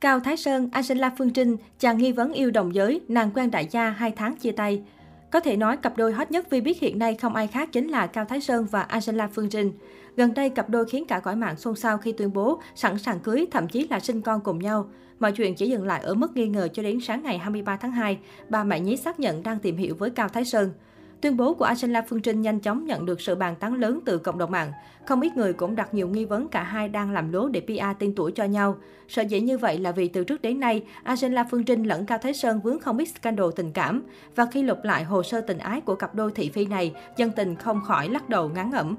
Cao Thái Sơn, Angela Phương Trinh, chàng nghi vấn yêu đồng giới, nàng quen đại gia hai tháng chia tay. Có thể nói cặp đôi hot nhất Vi biết hiện nay không ai khác chính là Cao Thái Sơn và Angela Phương Trinh. Gần đây, cặp đôi khiến cả cõi mạng xôn xao khi tuyên bố sẵn sàng cưới, thậm chí là sinh con cùng nhau. Mọi chuyện chỉ dừng lại ở mức nghi ngờ cho đến sáng ngày 23 tháng 2, bà mẹ nhí xác nhận đang tìm hiểu với Cao Thái Sơn. Tuyên bố của Angela Phương Trinh nhanh chóng nhận được sự bàn tán lớn từ cộng đồng mạng. Không ít người cũng đặt nhiều nghi vấn cả hai đang làm lố để PR tên tuổi cho nhau. Sợ dĩ như vậy là vì từ trước đến nay, Angela Phương Trinh lẫn Cao Thái Sơn vướng không ít scandal tình cảm. Và khi lục lại hồ sơ tình ái của cặp đôi thị phi này, dân tình không khỏi lắc đầu ngán ngẩm.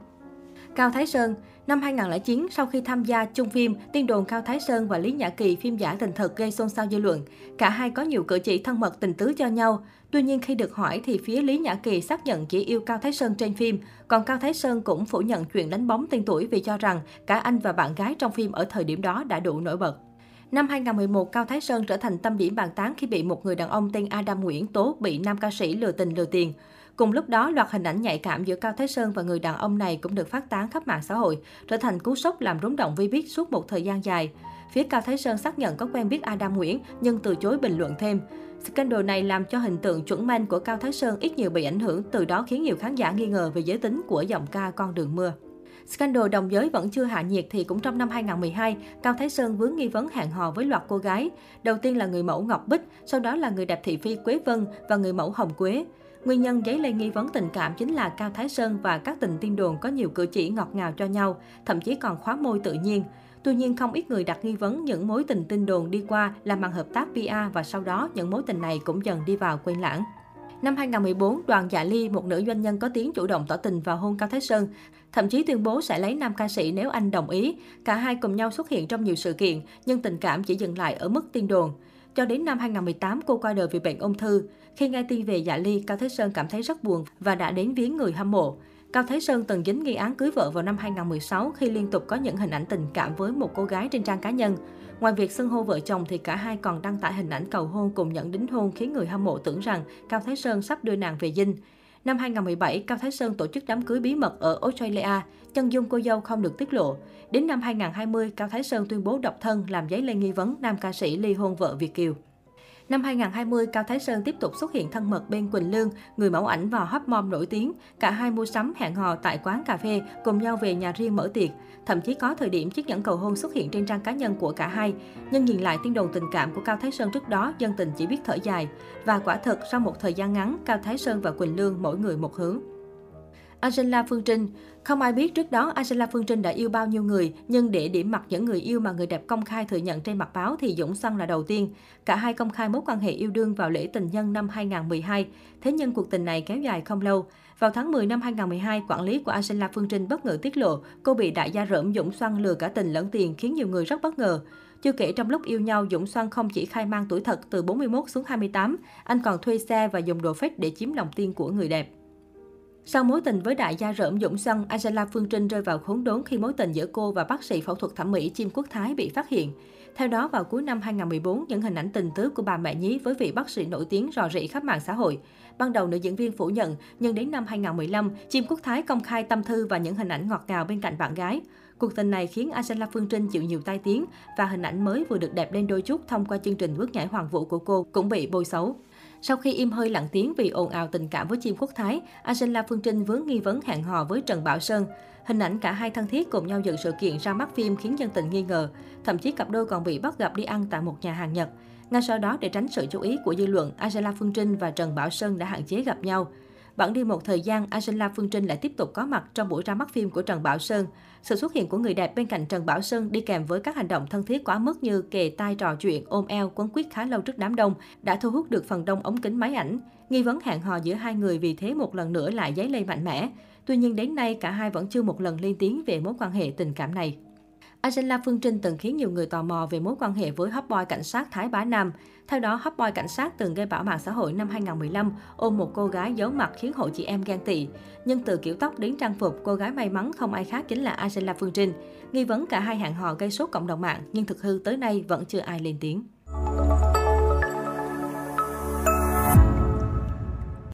Cao Thái Sơn Năm 2009, sau khi tham gia chung phim, tiên đồn Cao Thái Sơn và Lý Nhã Kỳ phim giả tình thật gây xôn xao dư luận. Cả hai có nhiều cử chỉ thân mật tình tứ cho nhau. Tuy nhiên khi được hỏi thì phía Lý Nhã Kỳ xác nhận chỉ yêu Cao Thái Sơn trên phim, còn Cao Thái Sơn cũng phủ nhận chuyện đánh bóng tên tuổi vì cho rằng cả anh và bạn gái trong phim ở thời điểm đó đã đủ nổi bật. Năm 2011, Cao Thái Sơn trở thành tâm điểm bàn tán khi bị một người đàn ông tên Adam Nguyễn tố bị nam ca sĩ lừa tình lừa tiền. Cùng lúc đó, loạt hình ảnh nhạy cảm giữa Cao Thái Sơn và người đàn ông này cũng được phát tán khắp mạng xã hội, trở thành cú sốc làm rúng động vi biết suốt một thời gian dài. Phía Cao Thái Sơn xác nhận có quen biết Adam Nguyễn, nhưng từ chối bình luận thêm. Scandal này làm cho hình tượng chuẩn man của Cao Thái Sơn ít nhiều bị ảnh hưởng, từ đó khiến nhiều khán giả nghi ngờ về giới tính của giọng ca Con đường mưa. Scandal đồng giới vẫn chưa hạ nhiệt thì cũng trong năm 2012, Cao Thái Sơn vướng nghi vấn hẹn hò với loạt cô gái. Đầu tiên là người mẫu Ngọc Bích, sau đó là người đẹp thị phi Quế Vân và người mẫu Hồng Quế. Nguyên nhân dấy lên nghi vấn tình cảm chính là Cao Thái Sơn và các tình tiên đồn có nhiều cử chỉ ngọt ngào cho nhau, thậm chí còn khóa môi tự nhiên. Tuy nhiên, không ít người đặt nghi vấn những mối tình tin đồn đi qua làm bằng hợp tác PR và sau đó những mối tình này cũng dần đi vào quên lãng. Năm 2014, đoàn Dạ Ly, một nữ doanh nhân có tiếng chủ động tỏ tình vào hôn Cao Thái Sơn, thậm chí tuyên bố sẽ lấy nam ca sĩ nếu anh đồng ý. Cả hai cùng nhau xuất hiện trong nhiều sự kiện, nhưng tình cảm chỉ dừng lại ở mức tin đồn. Cho đến năm 2018, cô qua đời vì bệnh ung thư. Khi nghe tin về Dạ Ly, Cao Thế Sơn cảm thấy rất buồn và đã đến viếng người hâm mộ. Cao Thế Sơn từng dính nghi án cưới vợ vào năm 2016 khi liên tục có những hình ảnh tình cảm với một cô gái trên trang cá nhân. Ngoài việc xưng hô vợ chồng thì cả hai còn đăng tải hình ảnh cầu hôn cùng nhận đính hôn khiến người hâm mộ tưởng rằng Cao Thế Sơn sắp đưa nàng về dinh. Năm 2017, Cao Thái Sơn tổ chức đám cưới bí mật ở Australia, chân dung cô dâu không được tiết lộ. Đến năm 2020, Cao Thái Sơn tuyên bố độc thân làm giấy lên nghi vấn nam ca sĩ ly hôn vợ Việt Kiều. Năm 2020, Cao Thái Sơn tiếp tục xuất hiện thân mật bên Quỳnh Lương, người mẫu ảnh và hot mom nổi tiếng. Cả hai mua sắm hẹn hò tại quán cà phê, cùng nhau về nhà riêng mở tiệc. Thậm chí có thời điểm chiếc nhẫn cầu hôn xuất hiện trên trang cá nhân của cả hai. Nhưng nhìn lại tiên đồn tình cảm của Cao Thái Sơn trước đó, dân tình chỉ biết thở dài. Và quả thật, sau một thời gian ngắn, Cao Thái Sơn và Quỳnh Lương mỗi người một hướng. Angela Phương Trinh Không ai biết trước đó Angela Phương Trinh đã yêu bao nhiêu người, nhưng để điểm mặt những người yêu mà người đẹp công khai thừa nhận trên mặt báo thì Dũng Xuân là đầu tiên. Cả hai công khai mối quan hệ yêu đương vào lễ tình nhân năm 2012. Thế nhưng cuộc tình này kéo dài không lâu. Vào tháng 10 năm 2012, quản lý của Angela Phương Trinh bất ngờ tiết lộ cô bị đại gia rỡm Dũng Xuân lừa cả tình lẫn tiền khiến nhiều người rất bất ngờ. Chưa kể trong lúc yêu nhau, Dũng Xuân không chỉ khai mang tuổi thật từ 41 xuống 28, anh còn thuê xe và dùng đồ fake để chiếm lòng tin của người đẹp. Sau mối tình với đại gia rỡm Dũng Xuân, Angela Phương Trinh rơi vào khốn đốn khi mối tình giữa cô và bác sĩ phẫu thuật thẩm mỹ Chim Quốc Thái bị phát hiện. Theo đó, vào cuối năm 2014, những hình ảnh tình tứ của bà mẹ nhí với vị bác sĩ nổi tiếng rò rỉ khắp mạng xã hội. Ban đầu nữ diễn viên phủ nhận, nhưng đến năm 2015, Chim Quốc Thái công khai tâm thư và những hình ảnh ngọt ngào bên cạnh bạn gái. Cuộc tình này khiến Angela Phương Trinh chịu nhiều tai tiếng và hình ảnh mới vừa được đẹp lên đôi chút thông qua chương trình bước nhảy hoàng vũ của cô cũng bị bôi xấu. Sau khi im hơi lặng tiếng vì ồn ào tình cảm với chim quốc thái, Angela Phương Trinh vướng nghi vấn hẹn hò với Trần Bảo Sơn. Hình ảnh cả hai thân thiết cùng nhau dựng sự kiện ra mắt phim khiến dân tình nghi ngờ. Thậm chí cặp đôi còn bị bắt gặp đi ăn tại một nhà hàng Nhật. Ngay sau đó, để tránh sự chú ý của dư luận, Angela Phương Trinh và Trần Bảo Sơn đã hạn chế gặp nhau. Bẵng đi một thời gian, Angela Phương Trinh lại tiếp tục có mặt trong buổi ra mắt phim của Trần Bảo Sơn. Sự xuất hiện của người đẹp bên cạnh Trần Bảo Sơn đi kèm với các hành động thân thiết quá mức như kề tai trò chuyện, ôm eo, quấn quýt khá lâu trước đám đông đã thu hút được phần đông ống kính máy ảnh. Nghi vấn hẹn hò giữa hai người vì thế một lần nữa lại dấy lên mạnh mẽ. Tuy nhiên đến nay cả hai vẫn chưa một lần lên tiếng về mối quan hệ tình cảm này. Angela Phương Trinh từng khiến nhiều người tò mò về mối quan hệ với hot boy cảnh sát Thái Bá Nam. Theo đó, hot boy cảnh sát từng gây bão mạng xã hội năm 2015, ôm một cô gái giấu mặt khiến hội chị em ghen tị. Nhưng từ kiểu tóc đến trang phục, cô gái may mắn không ai khác chính là Angela Phương Trinh. Nghi vấn cả hai hẹn hò gây sốt cộng đồng mạng, nhưng thực hư tới nay vẫn chưa ai lên tiếng.